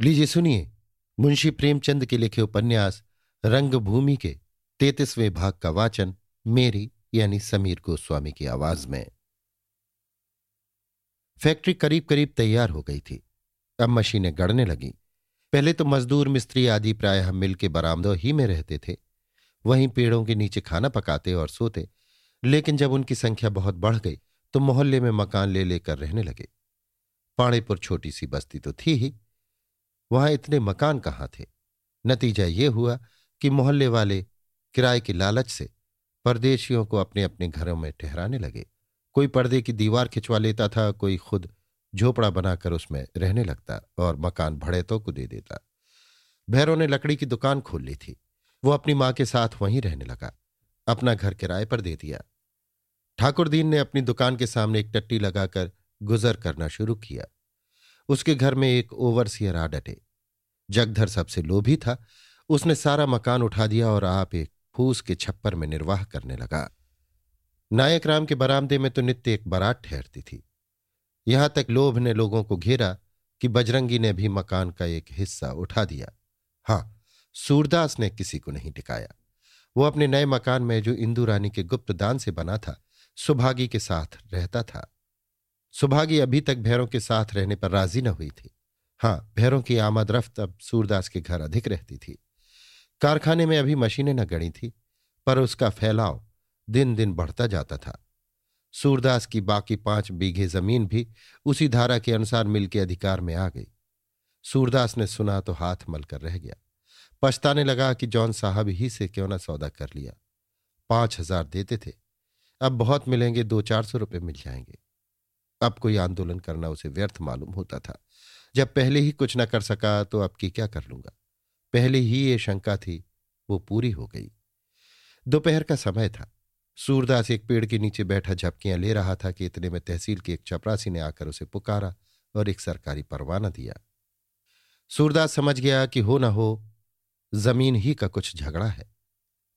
लीजिए सुनिए, मुंशी प्रेमचंद के लिखे उपन्यास, रंगभूमि के तैतीसवें भाग का वाचन, मेरी यानी समीर गोस्वामी की आवाज़ में। फैक्ट्री करीब करीब तैयार हो गई थी। अब मशीनें गड़ने लगी। पहले तो मजदूर, मिस्त्री आदि प्रायः मिल के बरामदों ही में रहते थे। वहीं पेड़ों के नीचे खाना पकाते और सोते। लेकिन जब उनकी संख्या बहुत बढ़ गई तो मोहल्ले में मकान ले लेकर रहने लगे। पाणेपुर छोटी सी बस्ती तो थी ही। वहाँ इतने मकान कहाँ थे? नतीजा ये हुआ कि मोहल्ले वाले किराए की लालच से परदेशियों को अपने अपने घरों में ठहराने लगे। कोई पर्दे की दीवार खिंचवा लेता था, कोई खुद झोपड़ा बनाकर उसमें रहने लगता और मकान भड़ेतों को दे देता। भैरों ने लकड़ी की दुकान खोल ली थी। वो अपनी माँ के साथ वहीं रहने लगा। अपना घर किराए पर दे दिया। ठाकुरदीन ने अपनी दुकान के सामने एक टट्टी लगाकर गुजर करना शुरू किया। उसके घर में एक ओवरसियर आ डटे। जगधर सबसे लोभी था। उसने सारा मकान उठा दिया और आप एक फूस के छप्पर में निर्वाह करने लगा। नायक राम के बरामदे में तो नित्य एक बारात ठहरती थी। यहाँ तक लोभ ने लोगों को घेरा कि बजरंगी ने भी मकान का एक हिस्सा उठा दिया। हाँ, सूरदास ने किसी को नहीं टिकाया। वो अपने नए मकान में जो इंदू रानी के गुप्त दान से बना था, सुभागी के साथ रहता था। सुभागी अभी तक भैरों के साथ रहने पर राज़ी न हुई थी। हाँ भैरों की आमद रफ्त अब सूरदास के घर अधिक रहती थी। कारखाने में अभी मशीनें न गड़ी थी, पर उसका फैलाव दिन दिन बढ़ता जाता था। सूरदास की बाकी पाँच बीघे ज़मीन भी उसी धारा के अनुसार मिल के अधिकार में आ गई। सूरदास ने सुना तो हाथ मलकर रह गया। पछताने लगा कि जॉन साहब ही से क्यों ना सौदा कर लिया। पाँच हज़ार देते थे। अब बहुत मिलेंगे, दो चार सौ रुपये मिल जाएँगे। अब कोई आंदोलन करना उसे व्यर्थ मालूम होता था। जब पहले ही कुछ न कर सका तो अब की क्या कर लूँगा? पहले ही ये शंका थी, वो पूरी हो गई। दोपहर का समय था। सूरदास एक पेड़ के नीचे बैठा झपकियाँ ले रहा था कि इतने में तहसील के एक चपरासी ने आकर उसे पुकारा और एक सरकारी परवाना दिया। सूरदास समझ गया कि हो ना हो, ज़मीन ही का कुछ झगड़ा है।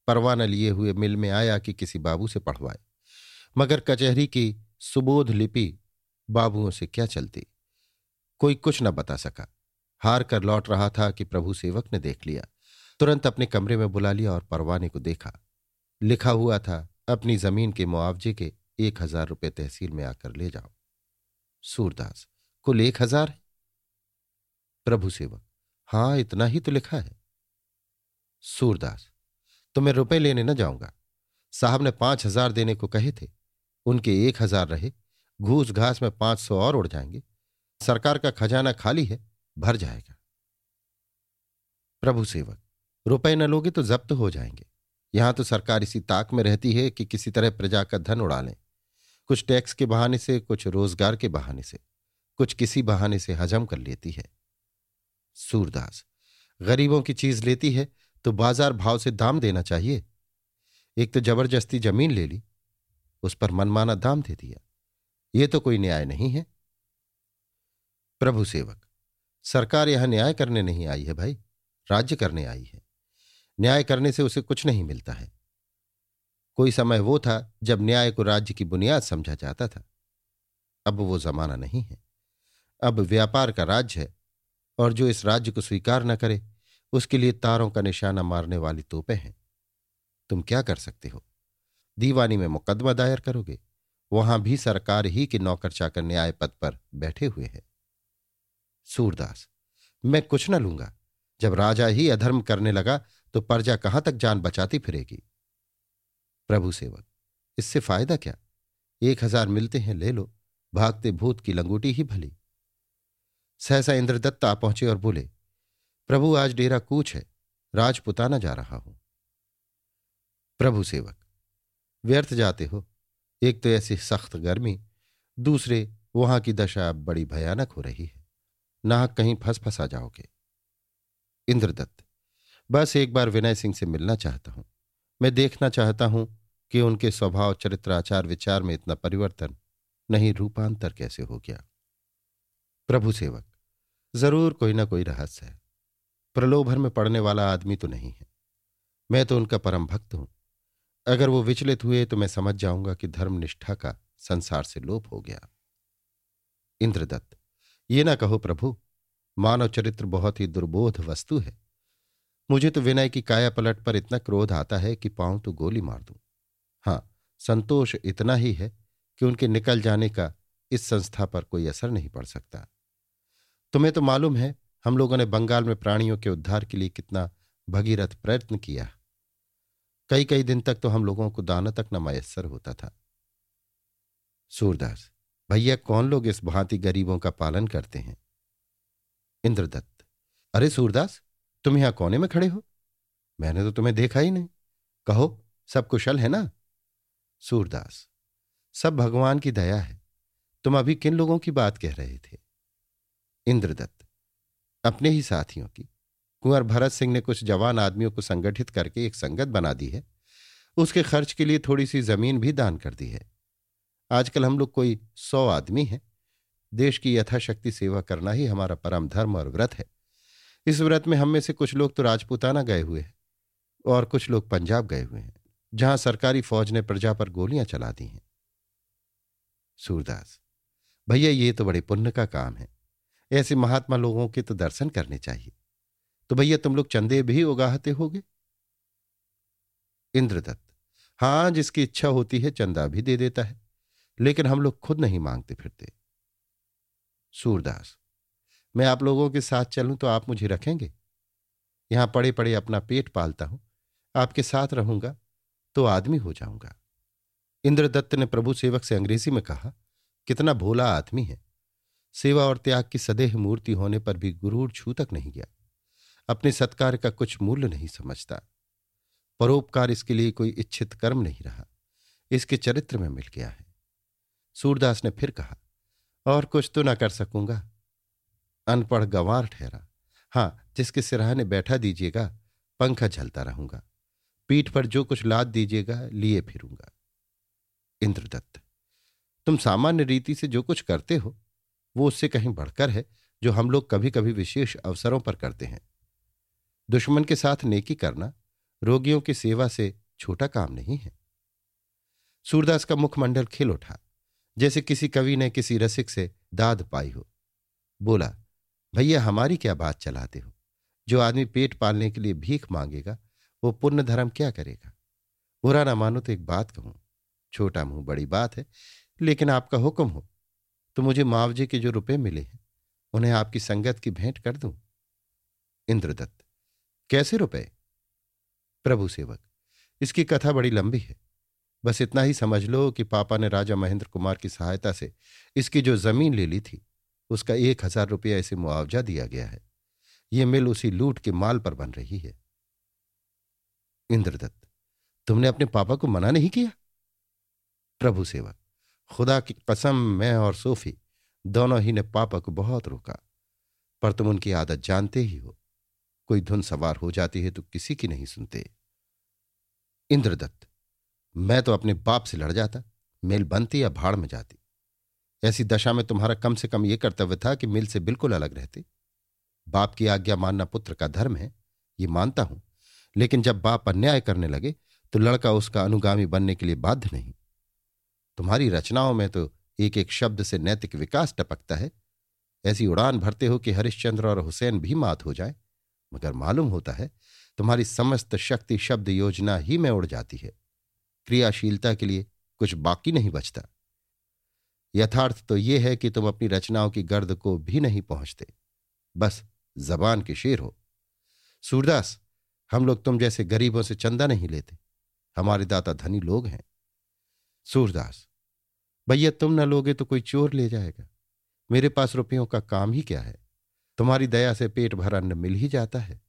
परवाना लिए हुए मिल में आया कि किसी बाबू से पढ़वाए। मगर कचहरी की सुबोध लिपि बाबुओं से क्या चलती? कोई कुछ न बता सका। हार कर लौट रहा था कि प्रभु सेवक ने देख लिया। तुरंत अपने कमरे में बुला लिया और परवाने को देखा। लिखा हुआ था, अपनी ज़मीन के मुआवजे के एक हज़ार रुपये तहसील में आकर ले जाओ। सूरदास, कुल एक हज़ार है? प्रभु सेवक, हाँ, इतना ही तो लिखा है। सूरदास तो मैं रुपए लेने न जाऊँगा। साहब ने पाँच हज़ार देने को कहे थे। उनके एक हज़ार रहे। घूस घास में पाँच सौ और उड़ जाएँगे। सरकार का खजाना खाली है, भर जाएगा। प्रभु सेवक, रुपए न लोगे तो जब्त हो जाएँगे। यहाँ तो सरकार इसी ताक में रहती है कि किसी तरह प्रजा का धन उड़ा लें। कुछ टैक्स के बहाने से, कुछ रोज़गार के बहाने से, कुछ किसी बहाने से हजम कर लेती है। सूरदास, गरीबों की चीज़ लेती है तो बाज़ार भाव से दाम देना चाहिए। एक तो ज़बरदस्ती ज़मीन ले ली, उस पर मनमाना दाम दे दिया। ये तो कोई न्याय नहीं है। प्रभु सेवक, सरकार यहाँ न्याय करने नहीं आई है भाई, राज्य करने आई है। न्याय करने से उसे कुछ नहीं मिलता है। कोई समय वो था जब न्याय को राज्य की बुनियाद समझा जाता था। अब वो जमाना नहीं है। अब व्यापार का राज्य है और जो इस राज्य को स्वीकार न करे, उसके लिए तारों का निशाना मारने वाली तोपे हैं। तुम क्या कर सकते हो? दीवानी में मुकदमा दायर करोगे। वहाँ भी सरकार ही के नौकर चाकर न्याय पद पर बैठे हुए हैं। सूरदास, मैं कुछ न लूँगा। जब राजा ही अधर्म करने लगा तो प्रजा कहाँ तक जान बचाती फिरेगी? प्रभु सेवक, इससे फ़ायदा क्या? एक हज़ार मिलते हैं, ले लो। भागते भूत की लंगूटी ही भली। सहसा इंद्रदत्त आ पहुँचे और बोले, प्रभु, आज डेरा कूच है। राजपुताना जा रहा हूँ। प्रभु सेवक, व्यर्थ जाते हो। एक तो ऐसी सख्त गर्मी, दूसरे वहाँ की दशा बड़ी भयानक हो रही है। नाहक कहीं फंस फंसा जाओगे। इंद्रदत्त, बस एक बार विनय सिंह से मिलना चाहता हूँ। मैं देखना चाहता हूँ कि उनके स्वभाव, चरित्र, आचार, विचार में इतना परिवर्तन नहीं, रूपांतर कैसे हो गया। प्रभु सेवक, ज़रूर कोई ना कोई रहस्य है। प्रलोभन में पड़ने वाला आदमी तो नहीं है। मैं तो उनका परम भक्त हूँ। अगर वो विचलित हुए तो मैं समझ जाऊँगा कि धर्मनिष्ठा का संसार से लोप हो गया। इंद्रदत्त, ये ना कहो प्रभु, मानव चरित्र बहुत ही दुर्बोध वस्तु है। मुझे तो विनय की काया पलट पर इतना क्रोध आता है कि पाऊँ तो गोली मार दूँ। हाँ संतोष इतना ही है कि उनके निकल जाने का इस संस्था पर कोई असर नहीं पड़ सकता। तुम्हें तो मालूम है, हम लोगों ने बंगाल में प्राणियों के उद्धार के लिए कितना भगीरथ प्रयत्न किया। कई कई दिन तक तो हम लोगों को दाना तक न मयसर होता था। सूरदास, भैया कौन लोग इस भांति गरीबों का पालन करते हैं? इंद्रदत्त, अरे सूरदास, तुम यहाँ कोने में खड़े हो? मैंने तो तुम्हें देखा ही नहीं। कहो, सब कुशल है ना? सूरदास, सब भगवान की दया है। तुम अभी किन लोगों की बात कह रहे थे? इंद्रदत्त, अपने ही साथियों की। कुंवर भरत सिंह ने कुछ जवान आदमियों को संगठित करके एक संगत बना दी है। उसके खर्च के लिए थोड़ी सी ज़मीन भी दान कर दी है। आजकल हम लोग कोई सौ आदमी हैं। देश की यथाशक्ति सेवा करना ही हमारा परम धर्म और व्रत है। इस व्रत में हम में से कुछ लोग तो राजपूताना गए हुए हैं और कुछ लोग पंजाब गए हुए हैं, जहाँ सरकारी फौज ने प्रजा पर गोलियाँ चला दी हैं। सूरदास, भैया ये तो बड़े पुण्य का काम है। ऐसे महात्मा लोगों के तो दर्शन करने चाहिए। तो भैया तुम लोग चंदे भी उगाहते होगे? इंद्रदत्त, हाँ, जिसकी इच्छा होती है चंदा भी दे देता है, लेकिन हम लोग खुद नहीं मांगते फिरते। सूरदास, मैं आप लोगों के साथ चलूँ तो आप मुझे रखेंगे? यहाँ पड़े पड़े अपना पेट पालता हूँ, आपके साथ रहूँगा तो आदमी हो जाऊँगा। इंद्रदत्त ने प्रभु सेवक से अंग्रेज़ी में कहा, कितना भोला आदमी है। सेवा और त्याग की सदेह मूर्ति होने पर भी गुरूर छू तक नहीं गया। अपने सत्कार का कुछ मूल्य नहीं समझता। परोपकार इसके लिए कोई इच्छित कर्म नहीं रहा। इसके चरित्र में मिल गया है। सूरदास ने फिर कहा, और कुछ तो ना कर सकूँगा। अनपढ़ गंवार ठहरा। हाँ, जिसके सिराहने बैठा दीजिएगा, पंखा झलता रहूँगा। पीठ पर जो कुछ लाद दीजिएगा, लिए फिरूँगा। इंद्रदत्त, तुम सामान्य रीति से जो कुछ करते हो, वो उससे कहीं बढ़कर है, जो हम लोग कभी कभी विशेष अवसरों पर करते हैं। दुश्मन के साथ नेकी करना रोगियों की सेवा से छोटा काम नहीं है। सूरदास का मुखमंडल खिल उठा, जैसे किसी कवि ने किसी रसिक से दाद पाई हो। बोला, भैया, हमारी क्या बात चलाते हो? जो आदमी पेट पालने के लिए भीख मांगेगा, वो पुण्य धर्म क्या करेगा? बुरा ना मानो तो एक बात कहूँ। छोटा मुँह बड़ी बात है, लेकिन आपका हुक्म हो। तो मुझे मुआवजे के जो रुपए मिले हैं, उन्हें आपकी संगत की भेंट कर दूँ? इंद्रदत्त कैसे रुपए? प्रभु सेवक, इसकी कथा बड़ी लंबी है। बस इतना ही समझ लो कि पापा ने राजा महेंद्र कुमार की सहायता से इसकी जो ज़मीन ले ली थी, उसका एक हज़ार रुपया इसे मुआवजा दिया गया है। ये मिल उसी लूट के माल पर बन रही है। इंद्रदत्त, तुमने अपने पापा को मना नहीं किया? प्रभु सेवक, खुदा की कसम, मैं और सोफी दोनों ही ने पापा को बहुत रोका, पर तुम उनकी आदत जानते ही हो कोई धुन सवार हो जाती है तो किसी की नहीं सुनते। इंद्रदत्त, मैं तो अपने बाप से लड़ जाता, मिल बनती या भाड़ में जाती। ऐसी दशा में तुम्हारा कम से कम यह कर्तव्य था कि मिल से बिल्कुल अलग रहते। बाप की आज्ञा मानना पुत्र का धर्म है, ये मानता हूँ, लेकिन जब बाप अन्याय करने लगे तो लड़का उसका अनुगामी बनने के लिए बाध्य नहीं। तुम्हारी रचनाओं में तो एक एक शब्द से नैतिक विकास टपकता है। ऐसी उड़ान भरते हो कि हरिश्चंद्र और हुसैन भी मात हो जाए। मगर मालूम होता है, तुम्हारी समस्त शक्ति शब्द योजना ही में उड़ जाती है। क्रियाशीलता के लिए कुछ बाकी नहीं बचता। यथार्थ तो यह है कि तुम अपनी रचनाओं की गर्द को भी नहीं पहुँचते। बस जबान के शेर हो। सूरदास, हम लोग तुम जैसे गरीबों से चंदा नहीं लेते। हमारे दाता धनी लोग हैं। सूरदास, भैया तुम न लोगे तो कोई चोर ले जाएगा। मेरे पास रुपयों का काम ही क्या है? तुम्हारी दया से पेट भर अन्न मिल ही जाता है।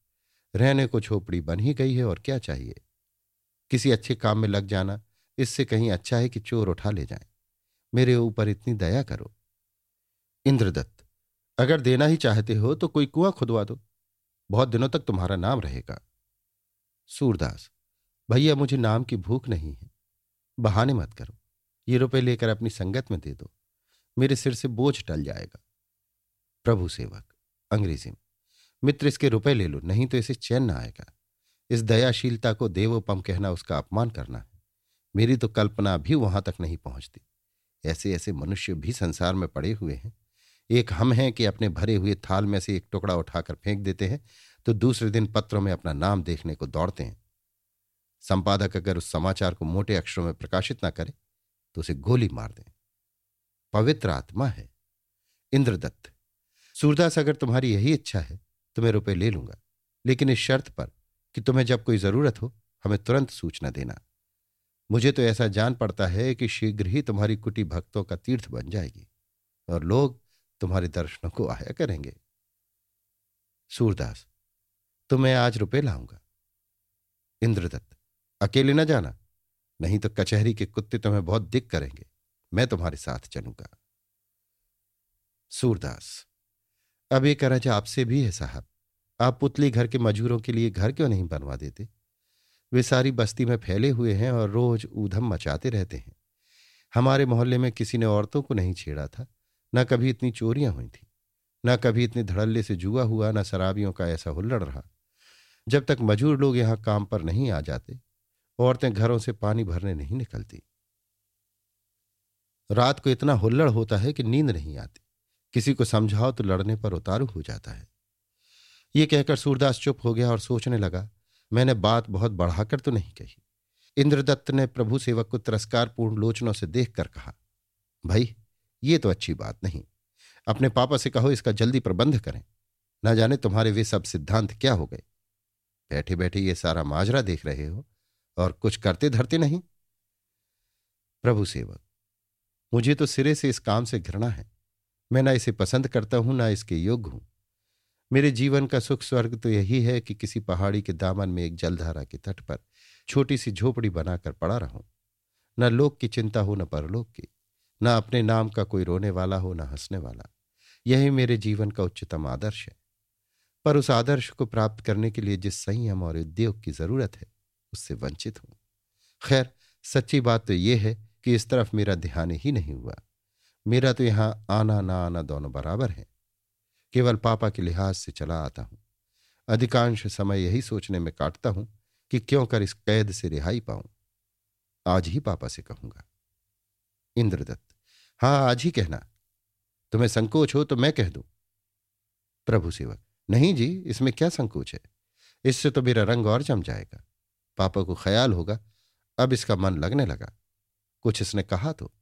रहने को झोपड़ी बन ही गई है और क्या चाहिए? किसी अच्छे काम में लग जाना, इससे कहीं अच्छा है कि चोर उठा ले जाए। मेरे ऊपर इतनी दया करो। इंद्रदत्त, अगर देना ही चाहते हो तो कोई कुआँ खुदवा दो। बहुत दिनों तक तुम्हारा नाम रहेगा। सूरदास, भैया मुझे नाम की भूख नहीं है। बहाने मत करो। ये रुपए लेकर अपनी संगत में दे दो। मेरे सिर से बोझ टल जाएगा। प्रभु सेवक अंग्रेज़ी में। मित्र, इसके रुपए ले लो, नहीं तो इसे चैन ना आएगा। इस दयाशीलता को देवोपम कहना उसका अपमान करना है। मेरी तो कल्पना भी वहाँ तक नहीं पहुँचती। ऐसे ऐसे मनुष्य भी संसार में पड़े हुए हैं। एक हम हैं कि अपने भरे हुए थाल में से एक टुकड़ा उठाकर फेंक देते हैं तो दूसरे दिन पत्रों में अपना नाम देखने को दौड़ते हैं। संपादक अगर उस समाचार को मोटे अक्षरों में प्रकाशित ना करे तो उसे गोली मार दें। पवित्र आत्मा है। इंद्रदत्त सूरदास, अगर तुम्हारी यही इच्छा है तो मैं रुपए ले लूँगा। लेकिन इस शर्त पर कि तुम्हें जब कोई ज़रूरत हो, हमें तुरंत सूचना देना। मुझे तो ऐसा जान पड़ता है कि शीघ्र ही तुम्हारी कुटी भक्तों का तीर्थ बन जाएगी और लोग तुम्हारे दर्शनों को आया करेंगे। सूरदास तो मैं आज रुपए लाऊँगा। इंद्रदत्त, अकेले न जाना, नहीं तो कचहरी के कुत्ते तुम्हें बहुत दिक करेंगे। मैं तुम्हारे साथ चलूँगा। सूरदास अब ये करज आपसे भी है साहब। आप पुतली घर के मजूरों के लिए घर क्यों नहीं बनवा देते? वे सारी बस्ती में फैले हुए हैं और रोज ऊधम मचाते रहते हैं। हमारे मोहल्ले में किसी ने औरतों को नहीं छेड़ा था, न कभी इतनी चोरियाँ हुई थी, न कभी इतने धड़ल्ले से जुआ हुआ, न शराबियों का ऐसा हुल्लड़ रहा। जब तक मजूर लोग यहाँ काम पर नहीं आ जाते, औरतें घरों से पानी भरने नहीं निकलती। रात को इतना हुल्लड़ होता है कि नींद नहीं आती। किसी को समझाओ तो लड़ने पर उतारू हो जाता है। ये कहकर सूरदास चुप हो गया और सोचने लगा, मैंने बात बहुत बढ़ाकर तो नहीं कही। इंद्रदत्त ने प्रभु सेवक को तिरस्कारपूर्ण लोचनों से देखकर कहा, भाई, ये तो अच्छी बात नहीं। अपने पापा से कहो इसका जल्दी प्रबंध करें। ना जाने तुम्हारे वे सब सिद्धांत क्या हो गए। बैठे बैठे ये सारा माजरा देख रहे हो और कुछ करते धरते नहीं। प्रभु सेवक, मुझे तो सिरे से इस काम से घृणा है। मैं ना इसे पसंद करता हूँ, ना इसके योग्य हूँ। मेरे जीवन का सुख स्वर्ग तो यही है कि किसी पहाड़ी के दामन में एक जलधारा के तट पर छोटी सी झोपड़ी बनाकर पड़ा रहूँ। न लोक की चिंता हो, न परलोक की। न अपने नाम का कोई रोने वाला हो, न हंसने वाला। यही मेरे जीवन का उच्चतम आदर्श है। पर उस आदर्श को प्राप्त करने के लिए जिस संयम और उद्योग की ज़रूरत है, उससे वंचित हूँ। खैर, सच्ची बात तो यह है कि इस तरफ़ मेरा ध्यान ही नहीं हुआ। मेरा तो यहाँ आना ना आना दोनों बराबर है। केवल पापा के लिहाज से चला आता हूँ। अधिकांश समय यही सोचने में काटता हूँ कि क्यों कर इस कैद से रिहाई पाऊँ। आज ही पापा से कहूँगा। इंद्रदत्त, हाँ, आज ही कहना। तुम्हें संकोच हो तो मैं कह दूँ। प्रभु सेवक, नहीं जी, इसमें क्या संकोच है? इससे तो मेरा रंग और जम जाएगा। पापा को ख्याल होगा। अब इसका मन लगने लगा। कुछ इसने कहा तो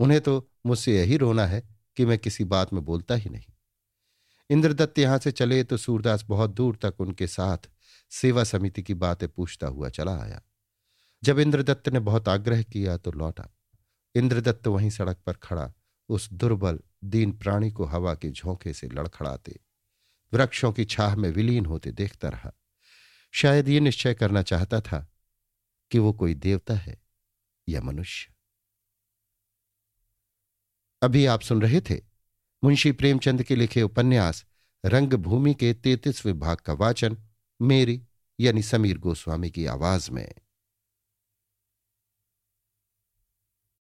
उन्हें तो मुझसे यही रोना है कि मैं किसी बात में बोलता ही नहीं। इंद्रदत्त यहाँ से चले तो सूरदास बहुत दूर तक उनके साथ सेवा समिति की बातें पूछता हुआ चला आया। जब इंद्रदत्त ने बहुत आग्रह किया तो लौटा। इंद्रदत्त वहीं सड़क पर खड़ा, उस दुर्बल, दीन प्राणी को हवा के झोंके से लड़खड़ाते, वृक्षों की छाह में विलीन होते देखता रहा। शायद ये निश्चय करना चाहता था कि वो कोई देवता है या मनुष्य। अभी आप सुन रहे थे मुंशी प्रेमचंद के लिखे उपन्यास रंगभूमि के तैतीसवें भाग का वाचन, मेरी यानी समीर गोस्वामी की आवाज़ में।